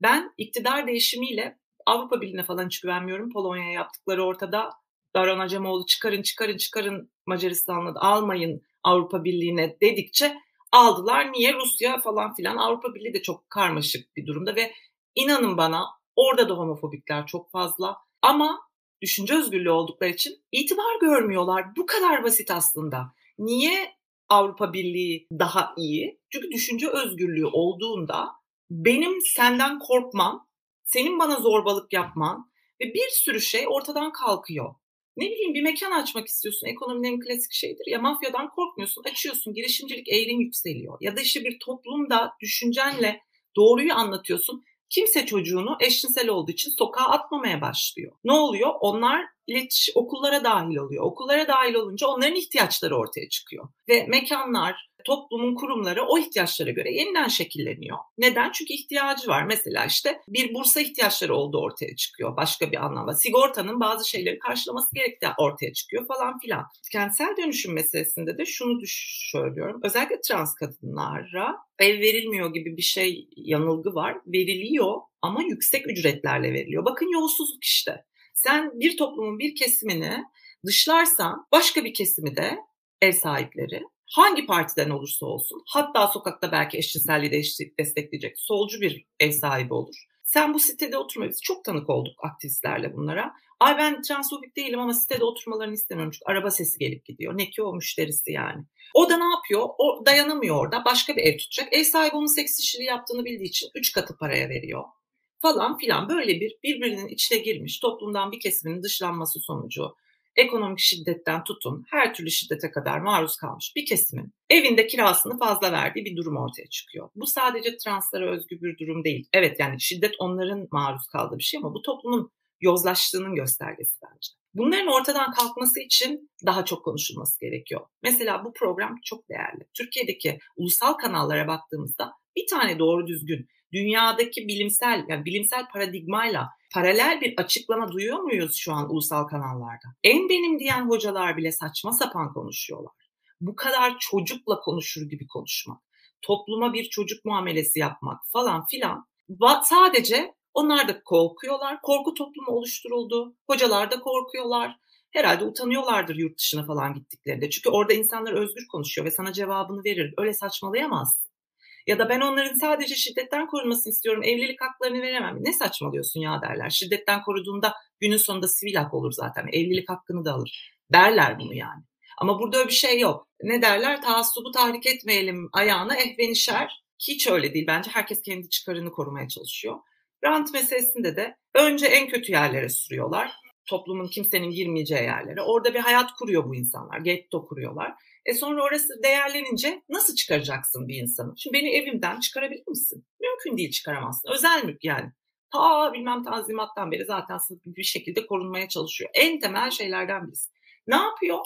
Ben iktidar değişimiyle Avrupa Birliği'ne falan hiç güvenmiyorum. Polonya'ya yaptıkları ortada. Daron Acemoğlu çıkarın çıkarın çıkarın Macaristan'la almayın Avrupa Birliği'ne dedikçe aldılar. Niye? Rusya falan filan. Avrupa Birliği de çok karmaşık bir durumda ve inanın bana orada da homofobikler çok fazla. Ama düşünce özgürlüğü oldukları için itibar görmüyorlar. Bu kadar basit aslında. Niye Avrupa Birliği daha iyi? Çünkü düşünce özgürlüğü olduğunda benim senden korkmam, senin bana zorbalık yapman ve bir sürü şey ortadan kalkıyor. Ne bileyim bir mekan açmak istiyorsun. Ekonominin klasik şeyidir ya mafyadan korkmuyorsun. Açıyorsun. Girişimcilik eğrin yükseliyor. Ya da işte bir toplumda düşüncenle doğruyu anlatıyorsun. Kimse çocuğunu eşcinsel olduğu için sokağa atmamaya başlıyor. Ne oluyor? Onlar iletiş okullara dahil oluyor. Okullara dahil olunca onların ihtiyaçları ortaya çıkıyor. Ve mekanlar, toplumun kurumları o ihtiyaçlara göre yeniden şekilleniyor. Neden? Çünkü ihtiyacı var. Mesela işte bir bursa ihtiyaçları olduğu ortaya çıkıyor başka bir anlamda. Sigortanın bazı şeyleri karşılaması gerektiği ortaya çıkıyor falan filan. Kentsel dönüşüm meselesinde de şunu söylüyorum. Özellikle trans kadınlara ev verilmiyor gibi bir şey yanılgı var. Veriliyor ama yüksek ücretlerle veriliyor. Bakın yolsuzluk işte. Sen bir toplumun bir kesimini dışlarsan başka bir kesimi de ev sahipleri hangi partiden olursa olsun hatta sokakta belki eşcinselliği de destekleyecek solcu bir ev sahibi olur. Sen bu sitede oturma, biz çok tanık olduk aktivistlerle bunlara. Ay ben transfobik değilim ama sitede oturmalarını istemiyorum çünkü araba sesi gelip gidiyor. Ne ki o müşterisi yani. O da ne yapıyor? O dayanamıyor orada. Başka bir ev tutacak. Ev sahibi onun seks işçiliği yaptığını bildiği için 3 katı paraya veriyor. Falan filan böyle bir birbirinin içine girmiş toplumdan bir kesiminin dışlanması sonucu ekonomik şiddetten tutun her türlü şiddete kadar maruz kalmış bir kesimin evinde kirasını fazla verdiği bir durum ortaya çıkıyor. Bu sadece translara özgü bir durum değil. Evet yani şiddet onların maruz kaldığı bir şey ama bu toplumun yozlaştığının göstergesi bence. Bunların ortadan kalkması için daha çok konuşulması gerekiyor. Mesela bu program çok değerli. Türkiye'deki ulusal kanallara baktığımızda bir tane doğru düzgün dünyadaki bilimsel yani bilimsel paradigmayla paralel bir açıklama duyuyor muyuz şu an ulusal kanallarda? En benim diyen hocalar bile saçma sapan konuşuyorlar. Bu kadar çocukla konuşur gibi konuşmak, topluma bir çocuk muamelesi yapmak falan filan sadece onlar da korkuyorlar. Korku toplumu oluşturuldu. Hocalar da korkuyorlar. Herhalde utanıyorlardır yurt dışına falan gittiklerinde. Çünkü orada insanlar özgür konuşuyor ve sana cevabını verir. Öyle saçmalayamazsın. Ya da ben onların sadece şiddetten korunmasını istiyorum, evlilik haklarını veremem. Ne saçmalıyorsun ya derler. Şiddetten koruduğunda günün sonunda sivil hak olur zaten. Evlilik hakkını da alır. Derler bunu yani. Ama burada öyle bir şey yok. Ne derler? Taassubu tahrik etmeyelim ayağına ehvenişer. Hiç öyle değil. Bence herkes kendi çıkarını korumaya çalışıyor. Rant meselesinde de önce en kötü yerlere sürüyorlar. Toplumun kimsenin girmeyeceği yerlere. Orada bir hayat kuruyor bu insanlar. Getto kuruyorlar. E sonra orası değerlenince nasıl çıkaracaksın bir insanı? Şimdi beni evimden çıkarabilir misin? Mümkün değil çıkaramazsın. Özel mülk yani. Ta bilmem tanzimattan beri zaten bir şekilde korunmaya çalışıyor. En temel şeylerden birisi. Ne yapıyor?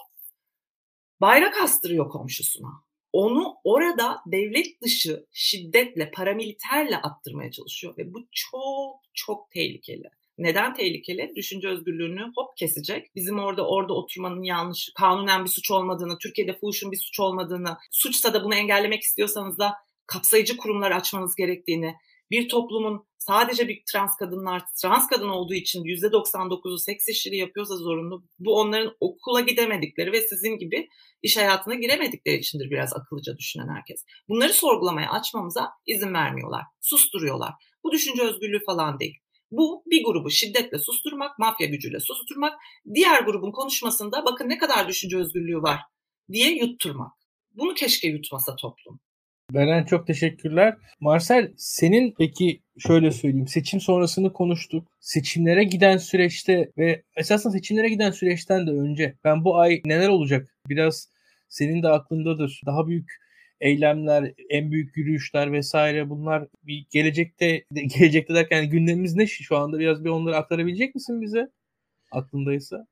Bayrak astırıyor komşusuna. Onu orada devlet dışı şiddetle, paramiliterle attırmaya çalışıyor ve bu çok çok tehlikeli. Neden tehlikeli? Düşünce özgürlüğünü hop kesecek. Bizim orada orada oturmanın yanlış, kanunen bir suç olmadığını, Türkiye'de fuhuşun bir suç olmadığını, suçsa da bunu engellemek istiyorsanız da kapsayıcı kurumlar açmanız gerektiğini, bir toplumun sadece bir trans kadınlar trans kadın olduğu için %99'u seks işleri yapıyorsa zorunlu. Bu onların okula gidemedikleri ve sizin gibi iş hayatına giremedikleri içindir biraz akıllıca düşünen herkes. Bunları sorgulamaya açmamıza izin vermiyorlar. Susturuyorlar. Bu düşünce özgürlüğü falan değil. Bu bir grubu şiddetle susturmak, mafya gücüyle susturmak, diğer grubun konuşmasında bakın ne kadar düşünce özgürlüğü var diye yutturmak. Bunu keşke yutmasa toplum.
Beren çok teşekkürler. Marcel senin peki şöyle söyleyeyim seçim sonrasını konuştuk. Seçimlere giden süreçte ve esasında seçimlere giden süreçten de önce ben bu ay neler olacak biraz senin de aklındadır. Daha büyük eylemler, en büyük yürüyüşler vesaire bunlar bir gelecekte [LAUGHS] gelecekte derken gündemimiz ne şu anda biraz bir onları aktarabilecek misin bize aklındaysa?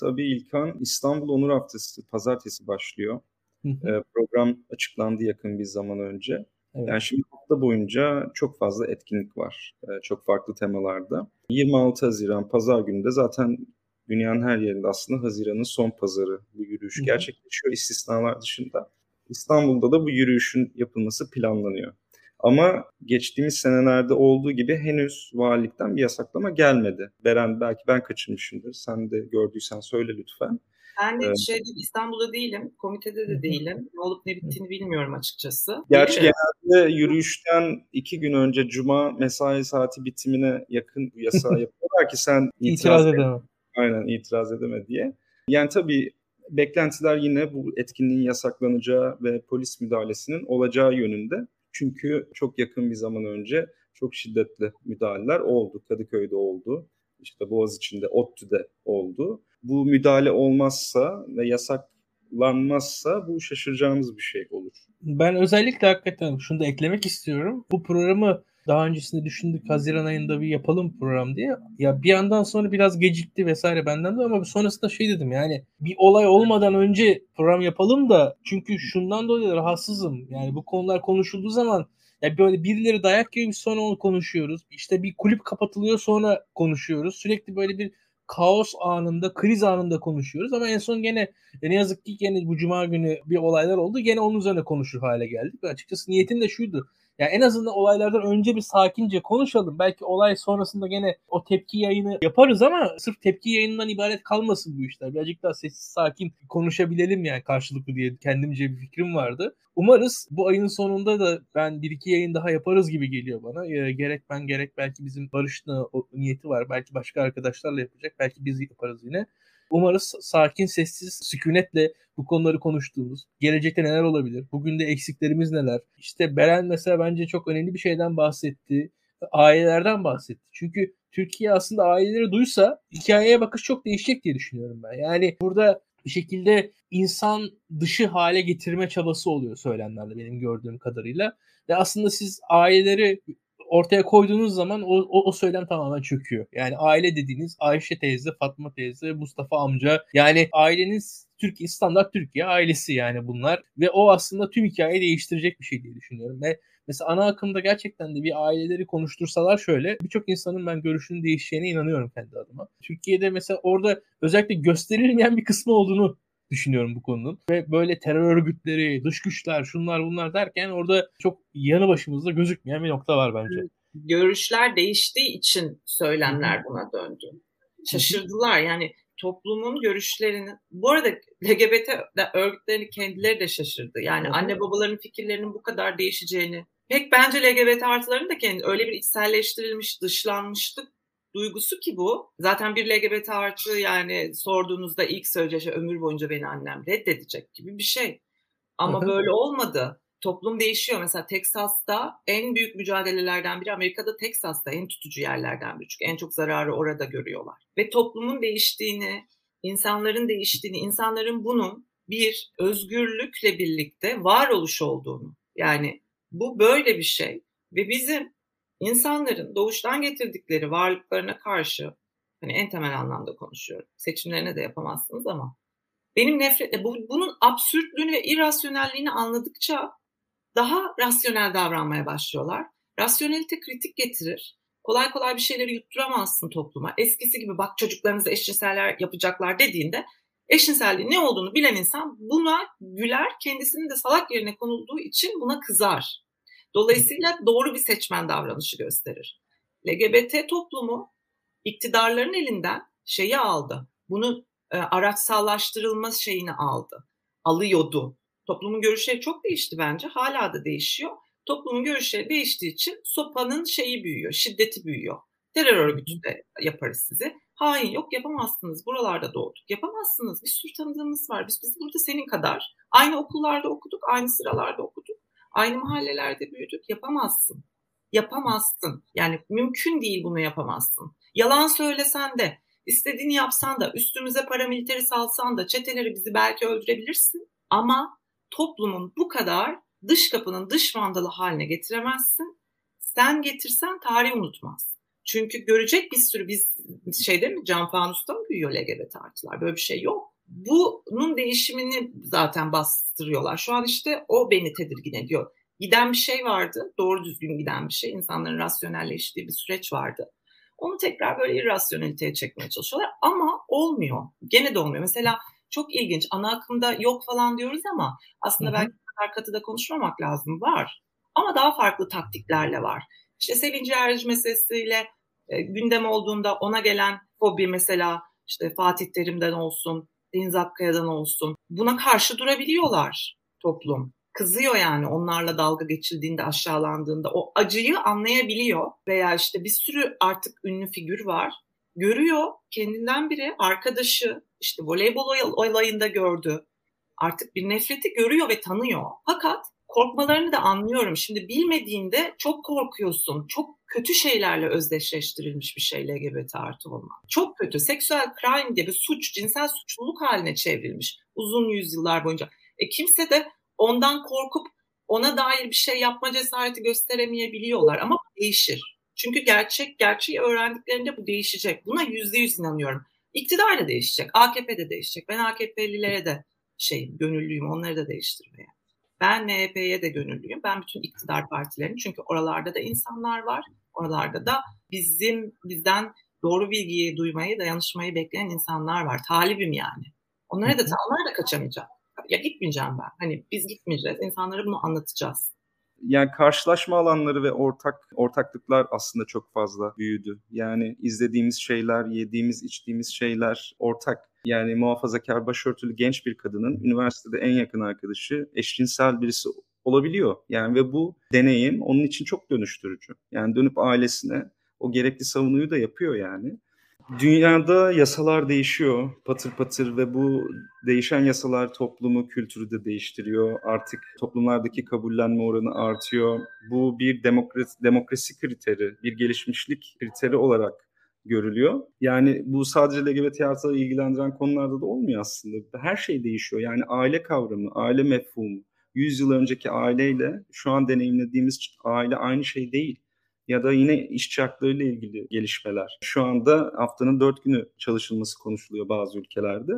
Tabii İlkan İstanbul Onur Haftası pazartesi başlıyor. Hı program açıklandı yakın bir zaman önce. Evet. Yani şimdi hafta boyunca çok fazla etkinlik var. Çok farklı temalarda. 26 Haziran pazar günü de zaten dünyanın her yerinde aslında Haziran'ın son pazarı bu yürüyüş gerçekleşiyor istisnalar dışında. İstanbul'da da bu yürüyüşün yapılması planlanıyor. Ama geçtiğimiz senelerde olduğu gibi henüz valilikten bir yasaklama gelmedi. Beren belki ben kaçırmışımdır. Sen de gördüysen söyle lütfen.
Ben de evet. şeyde İstanbul'da değilim, komitede de değilim. Ne olup ne bittiğini bilmiyorum açıkçası.
Gerçi genelde yürüyüşten iki gün önce Cuma mesai saati bitimine yakın yasa [LAUGHS] yapıyorlar ki sen
itiraz, itiraz edeme.
Aynen itiraz edeme diye. Yani tabii beklentiler yine bu etkinliğin yasaklanacağı ve polis müdahalesinin olacağı yönünde. Çünkü çok yakın bir zaman önce çok şiddetli müdahaleler oldu. Kadıköy'de oldu. İşte Boğaziçi'nde, ODTÜ'de oldu bu müdahale olmazsa ve yasaklanmazsa bu şaşıracağımız bir şey olur.
Ben özellikle hakikaten şunu da eklemek istiyorum. Bu programı daha öncesinde düşündük Haziran ayında bir yapalım program diye. Ya bir yandan sonra biraz gecikti vesaire benden de ama sonrasında şey dedim yani bir olay olmadan önce program yapalım da çünkü şundan dolayı rahatsızım. Yani bu konular konuşulduğu zaman ya böyle birileri dayak yiyor sonra onu konuşuyoruz. İşte bir kulüp kapatılıyor sonra konuşuyoruz. Sürekli böyle bir kaos anında, kriz anında konuşuyoruz ama en son gene ne yazık ki gene bu cuma günü bir olaylar oldu. Gene onun üzerine konuşur hale geldik. Ve açıkçası niyetim de şuydu. Yani en azından olaylardan önce bir sakince konuşalım. Belki olay sonrasında gene o tepki yayını yaparız ama sırf tepki yayınından ibaret kalmasın bu işler. Birazcık daha sessiz sakin konuşabilelim yani karşılıklı diye kendimce bir fikrim vardı. Umarız bu ayın sonunda da ben bir iki yayın daha yaparız gibi geliyor bana. E, gerek ben gerek belki bizim Barış'la niyeti var. Belki başka arkadaşlarla yapacak. Belki biz yaparız yine. Umarız sakin, sessiz, sükunetle bu konuları konuştuğumuz, gelecekte neler olabilir, bugün de eksiklerimiz neler. İşte Beren mesela bence çok önemli bir şeyden bahsetti. Ailelerden bahsetti. Çünkü Türkiye aslında aileleri duysa hikayeye bakış çok değişecek diye düşünüyorum ben. Yani burada bir şekilde insan dışı hale getirme çabası oluyor söylemlerde benim gördüğüm kadarıyla. Ve aslında siz aileleri ortaya koyduğunuz zaman o, o, o söylem tamamen çöküyor. Yani aile dediğiniz Ayşe teyze, Fatma teyze, Mustafa amca yani aileniz Türkiye standart Türkiye ailesi yani bunlar ve o aslında tüm hikayeyi değiştirecek bir şey diye düşünüyorum ve mesela ana akımda gerçekten de bir aileleri konuştursalar şöyle birçok insanın ben görüşünün değişeceğine inanıyorum kendi adıma. Türkiye'de mesela orada özellikle gösterilmeyen bir kısmı olduğunu düşünüyorum bu konunun. Ve böyle terör örgütleri, dış güçler, şunlar bunlar derken orada çok yanı başımızda gözükmeyen bir nokta var bence.
Görüşler değiştiği için söylemler buna döndü. Şaşırdılar yani toplumun görüşlerini bu arada LGBT örgütlerini kendileri de şaşırdı. Yani anne babaların fikirlerinin bu kadar değişeceğini pek bence LGBT artıların da kendi öyle bir içselleştirilmiş dışlanmışlık duygusu ki bu. Zaten bir LGBT artı yani sorduğunuzda ilk söyleyeceği şey ömür boyunca beni annem reddedecek gibi bir şey. Ama böyle olmadı. Toplum değişiyor. Mesela Teksas'ta en büyük mücadelelerden biri Amerika'da Teksas'ta en tutucu yerlerden biri. Çünkü en çok zararı orada görüyorlar. Ve toplumun değiştiğini, insanların değiştiğini, insanların bunun bir özgürlükle birlikte varoluş olduğunu. Yani bu böyle bir şey ve bizim insanların doğuştan getirdikleri varlıklarına karşı hani en temel anlamda konuşuyorum. Seçimlerine de yapamazsınız ama benim nefretle bu, bunun absürtlüğünü ve irrasyonelliğini anladıkça daha rasyonel davranmaya başlıyorlar. Rasyonelite kritik getirir. kolay kolay bir şeyleri yutturamazsın topluma. Eskisi gibi bak çocuklarınızı eşcinseller yapacaklar dediğinde eşcinselliğin ne olduğunu bilen insan buna güler, kendisinin de salak yerine konulduğu için buna kızar. Dolayısıyla doğru bir seçmen davranışı gösterir. LGBT toplumu iktidarların elinden şeyi aldı. Bunu e, araçsallaştırılma şeyini aldı. Alıyordu. Toplumun görüşleri çok değişti bence. Hala da değişiyor. Toplumun görüşleri değiştiği için sopanın şeyi büyüyor, şiddeti büyüyor. Terör örgütü de yaparız sizi. Hain yok yapamazsınız. Buralarda doğduk. Yapamazsınız. Bir sürü tanıdığımız var. Biz, biz burada senin kadar aynı okullarda okuduk, aynı sıralarda okuduk. Aynı mahallelerde büyüdük. Yapamazsın. Yapamazsın. Yani mümkün değil bunu yapamazsın. Yalan söylesen de, istediğini yapsan da, üstümüze paramiliteri salsan da, çeteleri bizi belki öldürebilirsin. Ama toplumun bu kadar dış kapının dış vandalı haline getiremezsin. Sen getirsen tarih unutmaz. Çünkü görecek bir sürü biz şeyde mi cam fanusta mı büyüyor LGBT artılar? Böyle bir şey yok. Bunun değişimini zaten bastırıyorlar. Şu an işte o beni tedirgin ediyor. Giden bir şey vardı. Doğru düzgün giden bir şey. İnsanların rasyonelleştiği bir süreç vardı. Onu tekrar böyle irrasyoneliteye çekmeye çalışıyorlar. Ama olmuyor. Gene de olmuyor. Mesela çok ilginç. Ana akımda yok falan diyoruz ama aslında Hı-hı. belki kadar katı da konuşmamak lazım. Var. Ama daha farklı taktiklerle var. İşte Sevinci Erci meselesiyle e, gündem olduğunda ona gelen fobi mesela işte Fatih Terim'den olsun, Deniz Akkaya'dan olsun. Buna karşı durabiliyorlar toplum. Kızıyor yani onlarla dalga geçildiğinde, aşağılandığında. O acıyı anlayabiliyor. Veya işte bir sürü artık ünlü figür var. Görüyor kendinden biri arkadaşı işte voleybol olayında gördü. Artık bir nefreti görüyor ve tanıyor. Fakat korkmalarını da anlıyorum. Şimdi bilmediğinde çok korkuyorsun. Çok kötü şeylerle özdeşleştirilmiş bir şey LGBT artı olmak. Çok kötü. Seksüel crime gibi suç, cinsel suçluluk haline çevrilmiş uzun yüzyıllar boyunca. E kimse de ondan korkup ona dair bir şey yapma cesareti gösteremeyebiliyorlar ama bu değişir. Çünkü gerçek, gerçeği öğrendiklerinde bu değişecek. Buna yüzde yüz inanıyorum. İktidar da değişecek, AKP de değişecek. Ben AKP'lilere de şeyim, gönüllüyüm onları da değiştirmeye. Ben MHP'ye de gönüllüyüm. Ben bütün iktidar partilerini çünkü oralarda da insanlar var. Oralarda da bizim bizden doğru bilgiyi duymayı, dayanışmayı bekleyen insanlar var. Talibim yani. Onlara da onlara da kaçamayacağım. Ya gitmeyeceğim ben. Hani biz gitmeyeceğiz. İnsanlara bunu anlatacağız
yani karşılaşma alanları ve ortak ortaklıklar aslında çok fazla büyüdü. Yani izlediğimiz şeyler, yediğimiz, içtiğimiz şeyler ortak. Yani muhafazakar başörtülü genç bir kadının üniversitede en yakın arkadaşı eşcinsel birisi olabiliyor. Yani ve bu deneyim onun için çok dönüştürücü. Yani dönüp ailesine o gerekli savunuyu da yapıyor yani. Dünyada yasalar değişiyor patır patır ve bu değişen yasalar toplumu, kültürü de değiştiriyor. Artık toplumlardaki kabullenme oranı artıyor. Bu bir demokrasi, demokrasi kriteri, bir gelişmişlik kriteri olarak görülüyor. Yani bu sadece LGBT artıları ilgilendiren konularda da olmuyor aslında. Her şey değişiyor. Yani aile kavramı, aile mefhumu, 100 yıl önceki aileyle şu an deneyimlediğimiz aile aynı şey değil ya da yine işçi hakları ile ilgili gelişmeler. Şu anda haftanın dört günü çalışılması konuşuluyor bazı ülkelerde.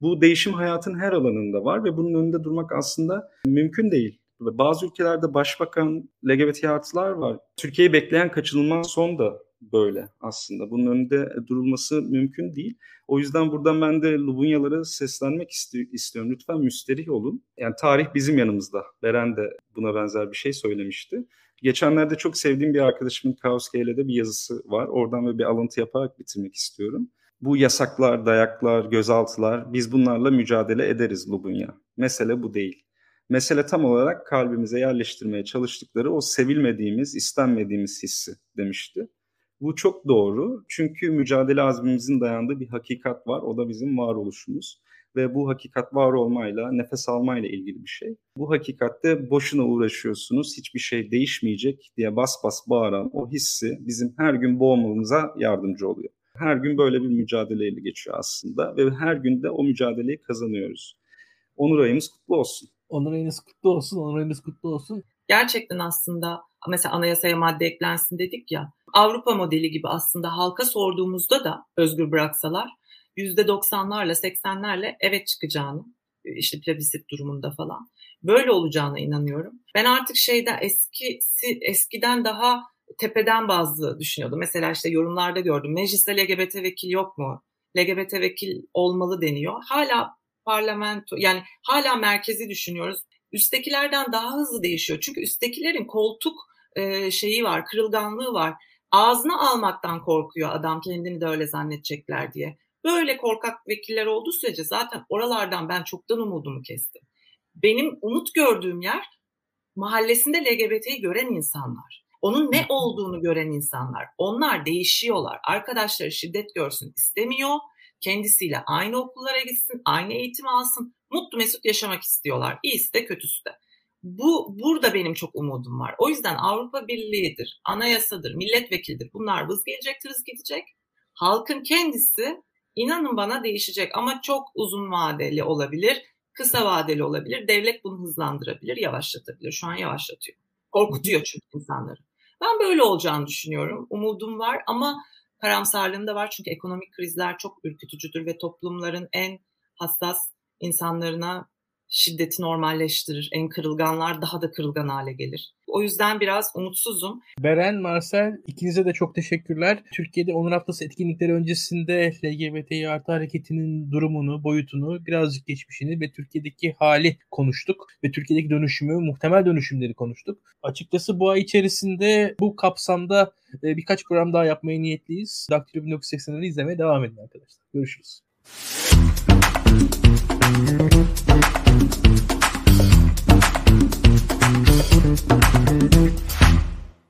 Bu değişim hayatın her alanında var ve bunun önünde durmak aslında mümkün değil. Bazı ülkelerde başbakan LGBT artılar var. Türkiye'yi bekleyen kaçınılmaz son da böyle aslında. Bunun önünde durulması mümkün değil. O yüzden buradan ben de Lubunyalara seslenmek istiyorum. Lütfen müsterih olun. Yani tarih bizim yanımızda. Beren de buna benzer bir şey söylemişti. Geçenlerde çok sevdiğim bir arkadaşımın Kauski'yle de bir yazısı var. Oradan ve bir alıntı yaparak bitirmek istiyorum. Bu yasaklar, dayaklar, gözaltılar biz bunlarla mücadele ederiz Lubunya. Mesele bu değil. Mesele tam olarak kalbimize yerleştirmeye çalıştıkları o sevilmediğimiz, istenmediğimiz hissi demişti. Bu çok doğru. Çünkü mücadele azmimizin dayandığı bir hakikat var. O da bizim varoluşumuz ve bu hakikat var olmayla, nefes almayla ilgili bir şey. Bu hakikatte boşuna uğraşıyorsunuz, hiçbir şey değişmeyecek diye bas bas bağıran o hissi bizim her gün boğmamıza yardımcı oluyor. Her gün böyle bir mücadeleyle geçiyor aslında ve her gün de o mücadeleyi kazanıyoruz. Onur ayımız kutlu olsun.
Onur ayınız kutlu olsun, onur ayınız kutlu olsun.
Gerçekten aslında mesela anayasaya madde eklensin dedik ya. Avrupa modeli gibi aslında halka sorduğumuzda da özgür bıraksalar %90'larla 80'lerle evet çıkacağını işte plebisit durumunda falan böyle olacağına inanıyorum. Ben artık şeyden eskisi eskiden daha tepeden bazı düşünüyordum. Mesela işte yorumlarda gördüm. Mecliste LGBT vekil yok mu? LGBT vekil olmalı deniyor. Hala parlamento yani hala merkezi düşünüyoruz. Üsttekilerden daha hızlı değişiyor. Çünkü üsttekilerin koltuk e, şeyi var, kırılganlığı var. Ağzına almaktan korkuyor adam kendini de öyle zannedecekler diye. Böyle korkak vekiller olduğu sürece zaten oralardan ben çoktan umudumu kestim. Benim umut gördüğüm yer mahallesinde LGBT'yi gören insanlar. Onun ne olduğunu gören insanlar. Onlar değişiyorlar. Arkadaşları şiddet görsün istemiyor. Kendisiyle aynı okullara gitsin, aynı eğitim alsın. Mutlu mesut yaşamak istiyorlar. İyisi de kötüsü de. Bu burada benim çok umudum var. O yüzden Avrupa Birliği'dir, anayasadır, milletvekildir. Bunlar vız gelecektir, vız gidecek. Halkın kendisi inanın bana değişecek ama çok uzun vadeli olabilir, kısa vadeli olabilir. Devlet bunu hızlandırabilir, yavaşlatabilir. Şu an yavaşlatıyor. Korkutuyor çünkü insanları. Ben böyle olacağını düşünüyorum. Umudum var ama karamsarlığım da var. Çünkü ekonomik krizler çok ürkütücüdür ve toplumların en hassas insanlarına şiddeti normalleştirir. En kırılganlar daha da kırılgan hale gelir. O yüzden biraz umutsuzum.
Beren, Marcel ikinize de çok teşekkürler. Türkiye'de Onur Haftası etkinlikleri öncesinde LGBTİ artı hareketinin durumunu, boyutunu, birazcık geçmişini ve Türkiye'deki hali konuştuk. Ve Türkiye'deki dönüşümü, muhtemel dönüşümleri konuştuk. Açıkçası bu ay içerisinde bu kapsamda e, birkaç program daha yapmaya niyetliyiz. Daktilo 1980'leri izlemeye devam edin arkadaşlar. Görüşürüz. Thank you.